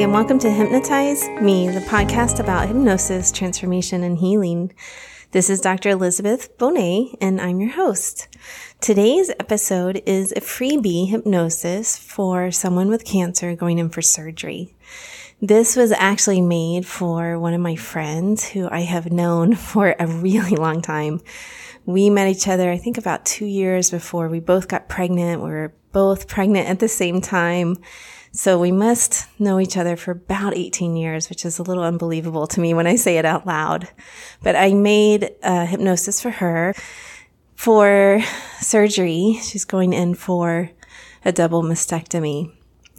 and welcome to Hypnotize Me, the podcast about hypnosis, transformation, and healing. This is Dr. Elizabeth Bonet, and I'm your host. Today's episode is a freebie hypnosis for someone with cancer going in for surgery. This was actually made for one of my friends who I have known for a really long time. We met each other, I think about two years before we both got pregnant. We were both pregnant at the same time. So we must know each other for about 18 years, which is a little unbelievable to me when I say it out loud. But I made a hypnosis for her for surgery. She's going in for a double mastectomy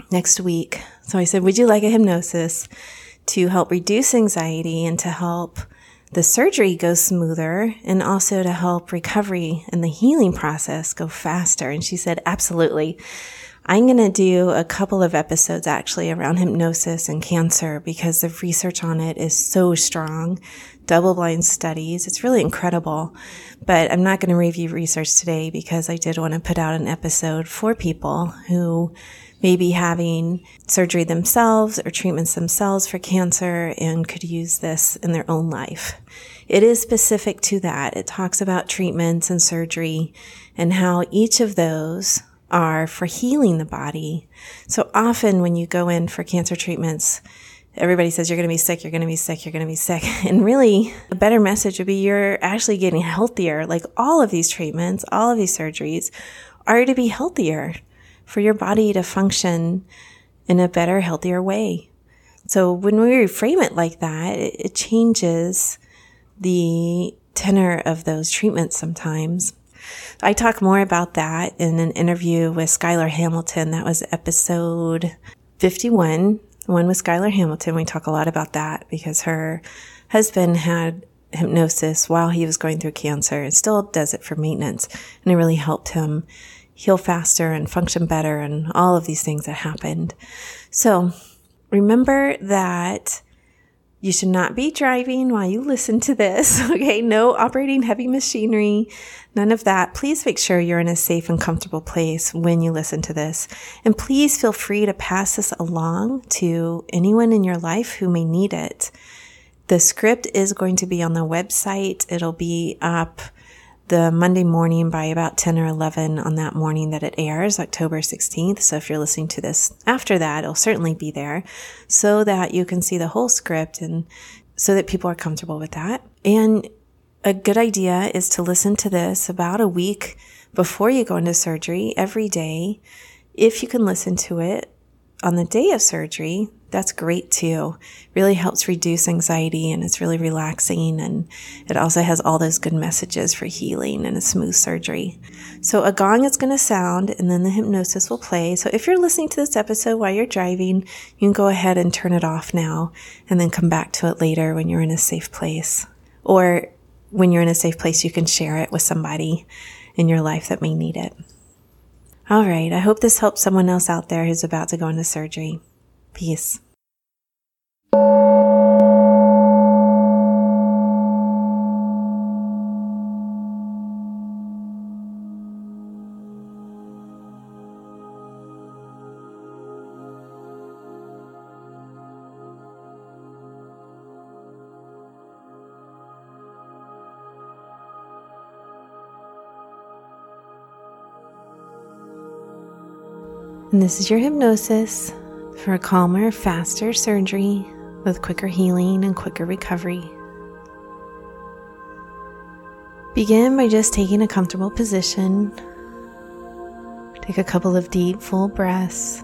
next week. So I said, would you like a hypnosis to help reduce anxiety and to help the surgery go smoother and also to help recovery and the healing process go faster? And she said, absolutely. I'm going to do a couple of episodes actually around hypnosis and cancer because the research on it is so strong. Double blind studies. It's really incredible. But I'm not going to review research today because I did want to put out an episode for people who may be having surgery themselves or treatments themselves for cancer and could use this in their own life. It is specific to that. It talks about treatments and surgery and how each of those are for healing the body. So often when you go in for cancer treatments, everybody says you're going to be sick, you're going to be sick, you're going to be sick. And really, a better message would be you're actually getting healthier. Like all of these treatments, all of these surgeries are to be healthier for your body to function in a better, healthier way. So when we reframe it like that, it, changes the tenor of those treatments sometimes. I talk more about that in an interview with Skylar Hamilton. That was episode 51, one with Skylar Hamilton. We talk a lot about that because her husband had hypnosis while he was going through cancer and still does it for maintenance. And it really helped him heal faster and function better and all of these things that happened. So remember that you should not be driving while you listen to this. Okay. No operating heavy machinery. None of that. Please make sure you're in a safe and comfortable place when you listen to this. And please feel free to pass this along to anyone in your life who may need it. The script is going to be on the website. It'll be up the Monday morning by about 10 or 11 on that morning that it airs, October 16th. So if you're listening to this after that, it'll certainly be there so that you can see the whole script and so that people are comfortable with that. And a good idea is to listen to this about a week before you go into surgery every day. If you can listen to it on the day of surgery, that's great too. Really helps reduce anxiety and it's really relaxing. And it also has all those good messages for healing and a smooth surgery. So a gong is going to sound and then the hypnosis will play. So if you're listening to this episode while you're driving, you can go ahead and turn it off now and then come back to it later when you're in a safe place. Or when you're in a safe place, you can share it with somebody in your life that may need it. All right. I hope this helps someone else out there who's about to go into surgery. Peace. And this is your hypnosis for a calmer, faster surgery with quicker healing and quicker recovery. Begin by just taking a comfortable position. Take a couple of deep, full breaths.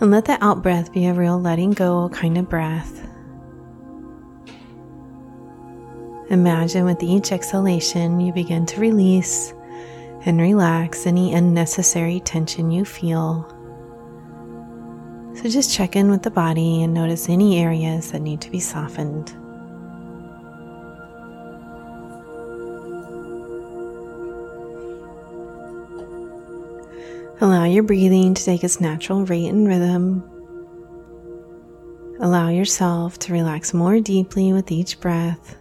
And let the out breath be a real letting go kind of breath. Imagine with each exhalation, you begin to release and relax any unnecessary tension you feel. So just check in with the body and notice any areas that need to be softened. Allow your breathing to take its natural rate and rhythm. Allow yourself to relax more deeply with each breath.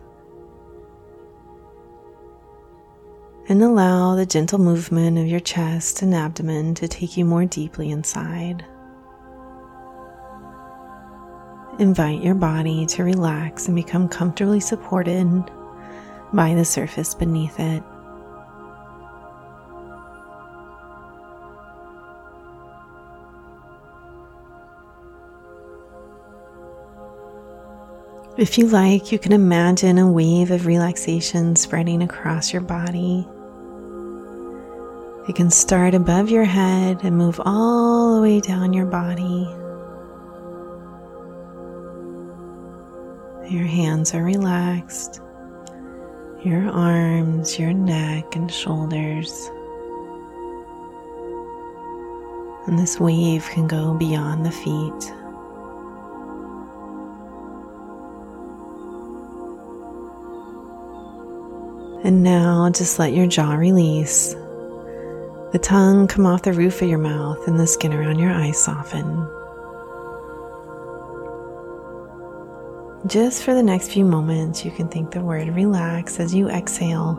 And allow the gentle movement of your chest and abdomen to take you more deeply inside. Invite your body to relax and become comfortably supported by the surface beneath it. If you like, you can imagine a wave of relaxation spreading across your body. It can start above your head and move all the way down your body. Your hands are relaxed, your arms, your neck, and shoulders. And this wave can go beyond the feet. And now just let your jaw release. The tongue come off the roof of your mouth and the skin around your eyes soften. Just for the next few moments, you can think the word relax as you exhale,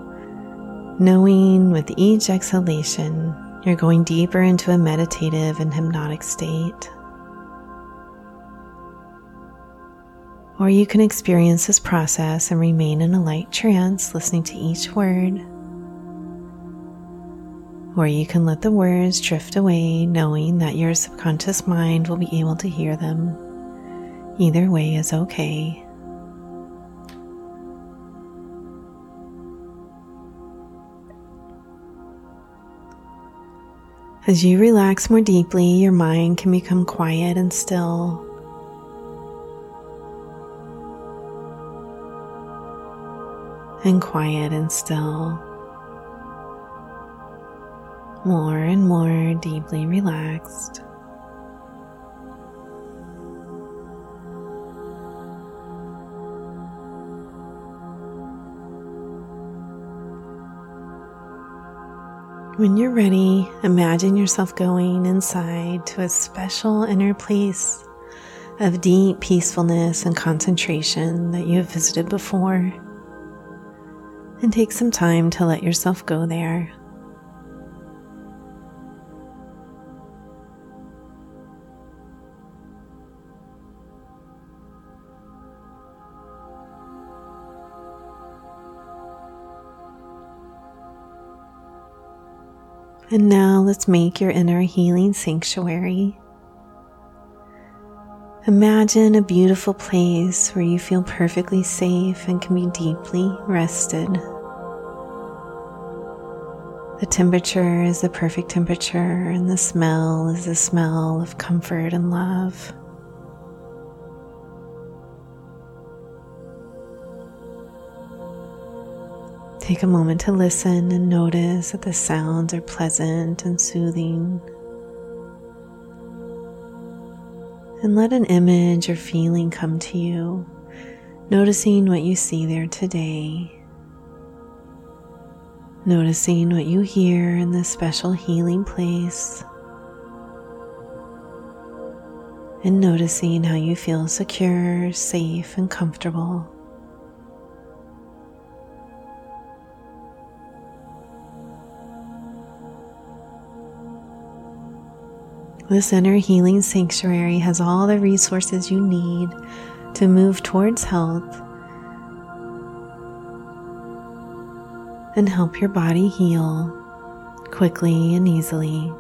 knowing with each exhalation, you're going deeper into a meditative and hypnotic state. Or you can experience this process and remain in a light trance, listening to each word. Or you can let the words drift away, knowing that your subconscious mind will be able to hear them. Either way is okay. As you relax more deeply, your mind can become quiet and still. and quiet and still. More and more deeply relaxed. When you're ready, imagine yourself going inside to a special inner place of deep peacefulness and concentration that you have visited before and take some time to let yourself go there. And now let's make your inner healing sanctuary. Imagine a beautiful place where you feel perfectly safe and can be deeply rested. The temperature is the perfect temperature, and the smell is the smell of comfort and love. Take a moment to listen and notice that the sounds are pleasant and soothing. and let an image or feeling come to you, noticing what you see there today. Noticing what you hear in this special healing place. And noticing how you feel secure, safe, and comfortable. This inner healing sanctuary has all the resources you need to move towards health and help your body heal quickly and easily.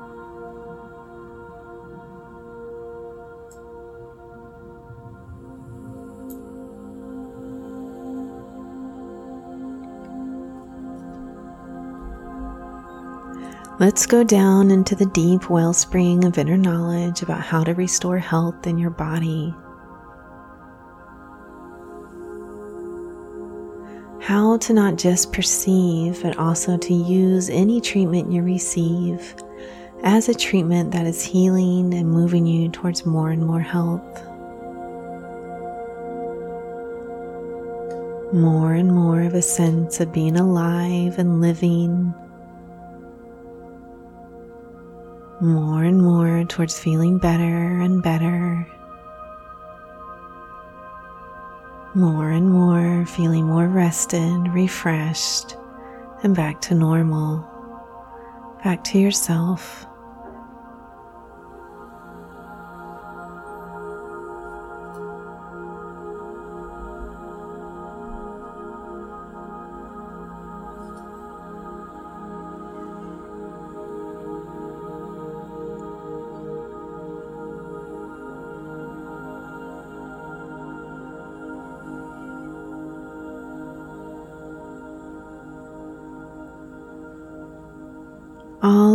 Let's go down into the deep wellspring of inner knowledge about how to restore health in your body. How to not just perceive, but also to use any treatment you receive as a treatment that is healing and moving you towards more and more health. More and more of a sense of being alive and living more and more towards feeling better and better. More and more feeling more rested, refreshed, and back to normal, back to yourself.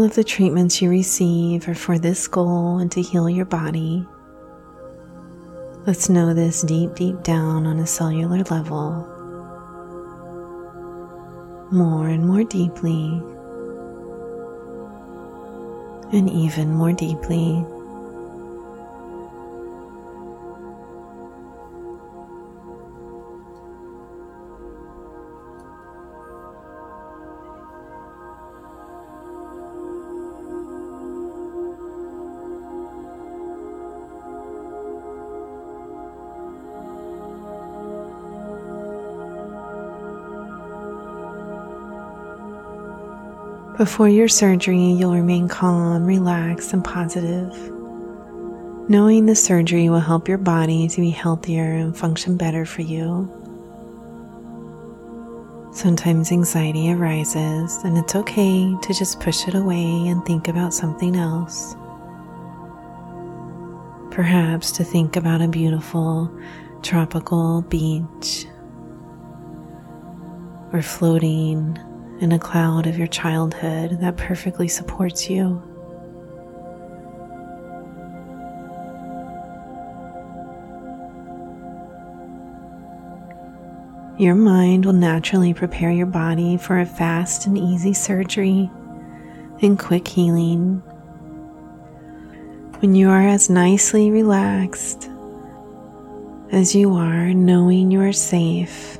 Of the treatments you receive are for this goal and to heal your body. Let's know this deep, deep down on a cellular level. More and more deeply, and even more deeply. Before your surgery, you'll remain calm, relaxed, and positive, knowing the surgery will help your body to be healthier and function better for you. Sometimes anxiety arises, and it's okay to just push it away and think about something else. Perhaps to think about a beautiful tropical beach or floating in a cloud of your childhood that perfectly supports you. Your mind will naturally prepare your body for a fast and easy surgery and quick healing. When you are as nicely relaxed as you are, knowing you are safe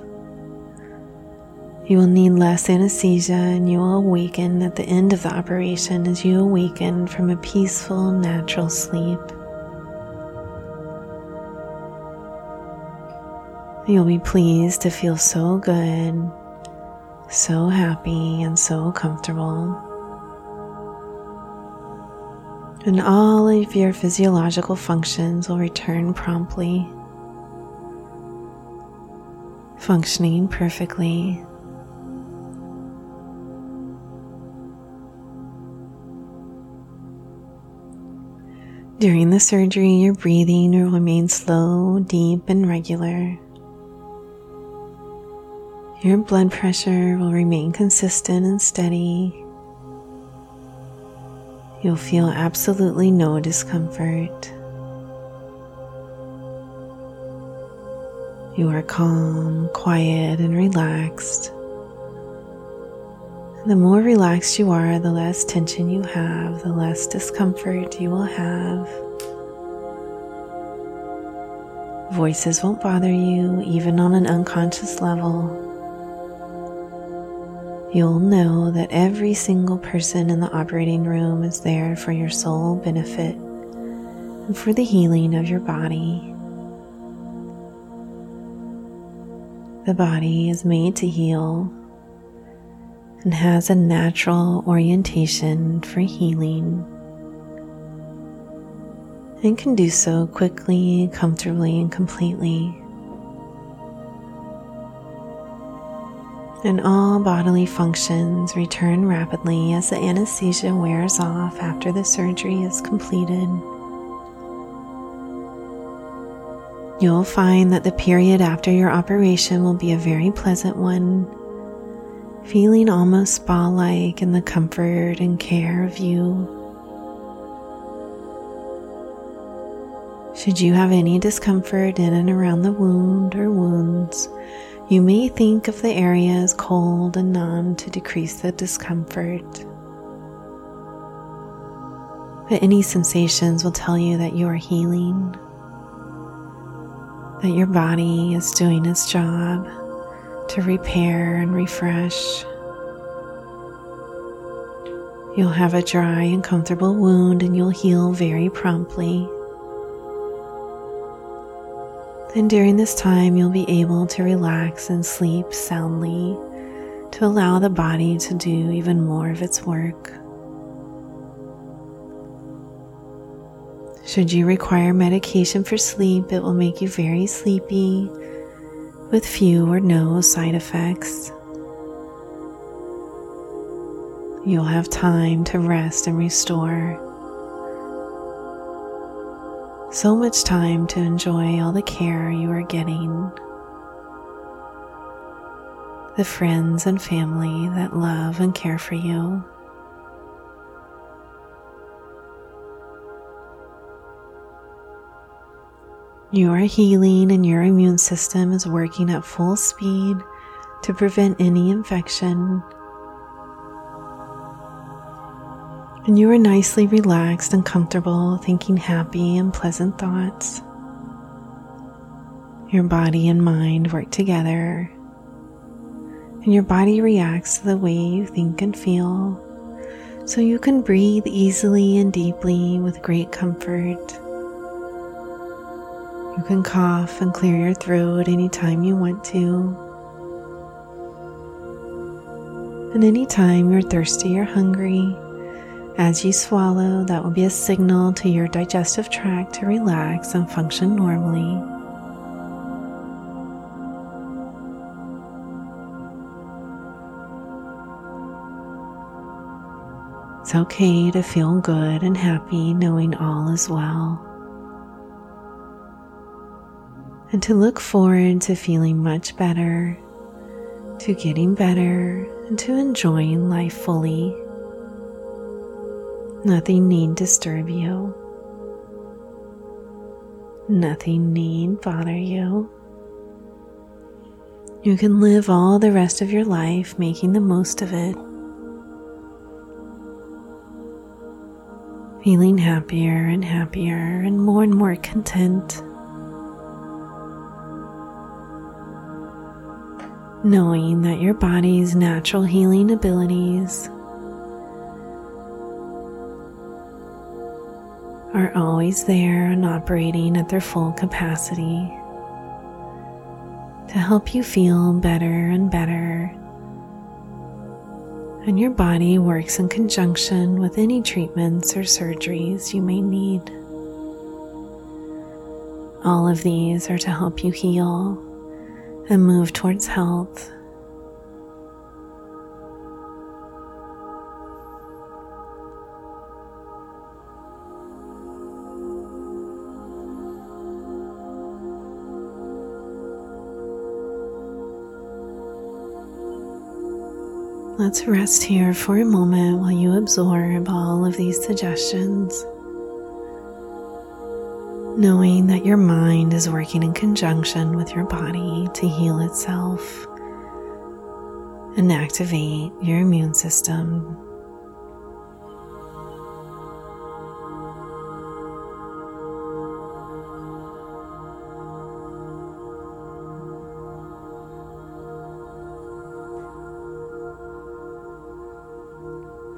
you will need less anesthesia and you will awaken at the end of the operation as you awaken from a peaceful, natural sleep. You'll be pleased to feel so good, so happy, and so comfortable. And all of your physiological functions will return promptly, functioning perfectly. During the surgery, your breathing will remain slow, deep, and regular. Your blood pressure will remain consistent and steady. You'll feel absolutely no discomfort. You are calm, quiet, and relaxed. The more relaxed you are, the less tension you have, the less discomfort you will have. Voices won't bother you, even on an unconscious level. You'll know that every single person in the operating room is there for your sole benefit and for the healing of your body. The body is made to heal and has a natural orientation for healing and can do so quickly, comfortably, and completely. And all bodily functions return rapidly as the anesthesia wears off after the surgery is completed. You'll find that the period after your operation will be a very pleasant one feeling almost spa like in the comfort and care of you. Should you have any discomfort in and around the wound or wounds, you may think of the area as cold and numb to decrease the discomfort. But any sensations will tell you that you are healing, that your body is doing its job to repair and refresh. You'll have a dry and comfortable wound and you'll heal very promptly. Then during this time, you'll be able to relax and sleep soundly to allow the body to do even more of its work. Should you require medication for sleep, it will make you very sleepy with few or no side effects. You'll have time to rest and restore. So much time to enjoy all the care you are getting. The friends and family that love and care for you. You are healing, and your immune system is working at full speed to prevent any infection. And you are nicely relaxed and comfortable, thinking happy and pleasant thoughts. Your body and mind work together, and your body reacts to the way you think and feel, so you can breathe easily and deeply with great comfort. You can cough and clear your throat anytime you want to. And anytime you're thirsty or hungry, as you swallow, that will be a signal to your digestive tract to relax and function normally. It's okay to feel good and happy knowing all is well. And to look forward to feeling much better, to getting better, and to enjoying life fully. Nothing need disturb you. Nothing need bother you. You can live all the rest of your life making the most of it. Feeling happier and happier and more and more content. Knowing that your body's natural healing abilities are always there and operating at their full capacity to help you feel better and better. And your body works in conjunction with any treatments or surgeries you may need. All of these are to help you heal and move towards health Let's rest here for a moment while you absorb all of these suggestions. Knowing that your mind is working in conjunction with your body to heal itself and activate your immune system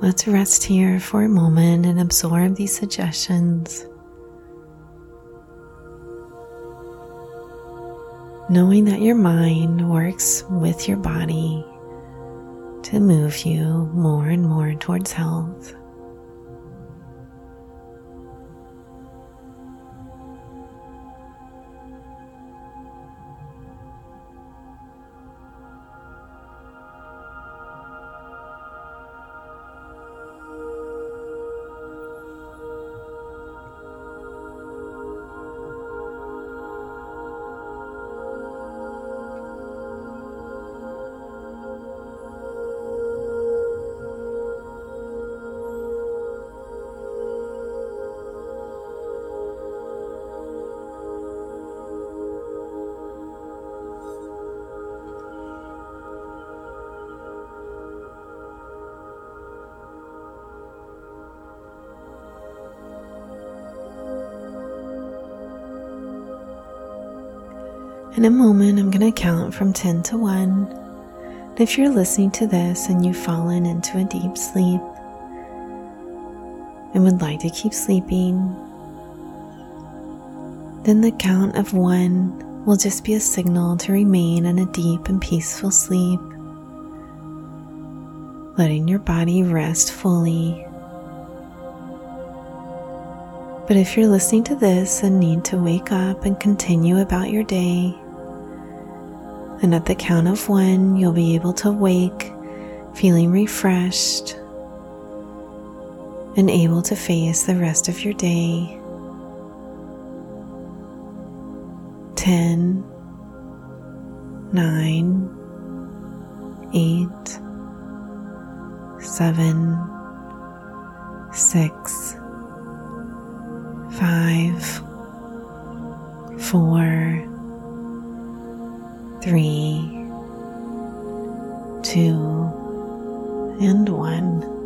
Let's rest here for a moment and absorb these suggestions. Knowing that your mind works with your body to move you more and more towards health. In a moment, I'm going to count from 10 to 1. if you're listening to this and you've fallen into a deep sleep and would like to keep sleeping, then the count of 1 will just be a signal to remain in a deep and peaceful sleep, letting your body rest fully. But if you're listening to this and need to wake up and continue about your day, and at the count of one, you'll be able to wake feeling refreshed and able to face the rest of your day. 10, 9, 8, 7, 6, 5, four, three, two, and one.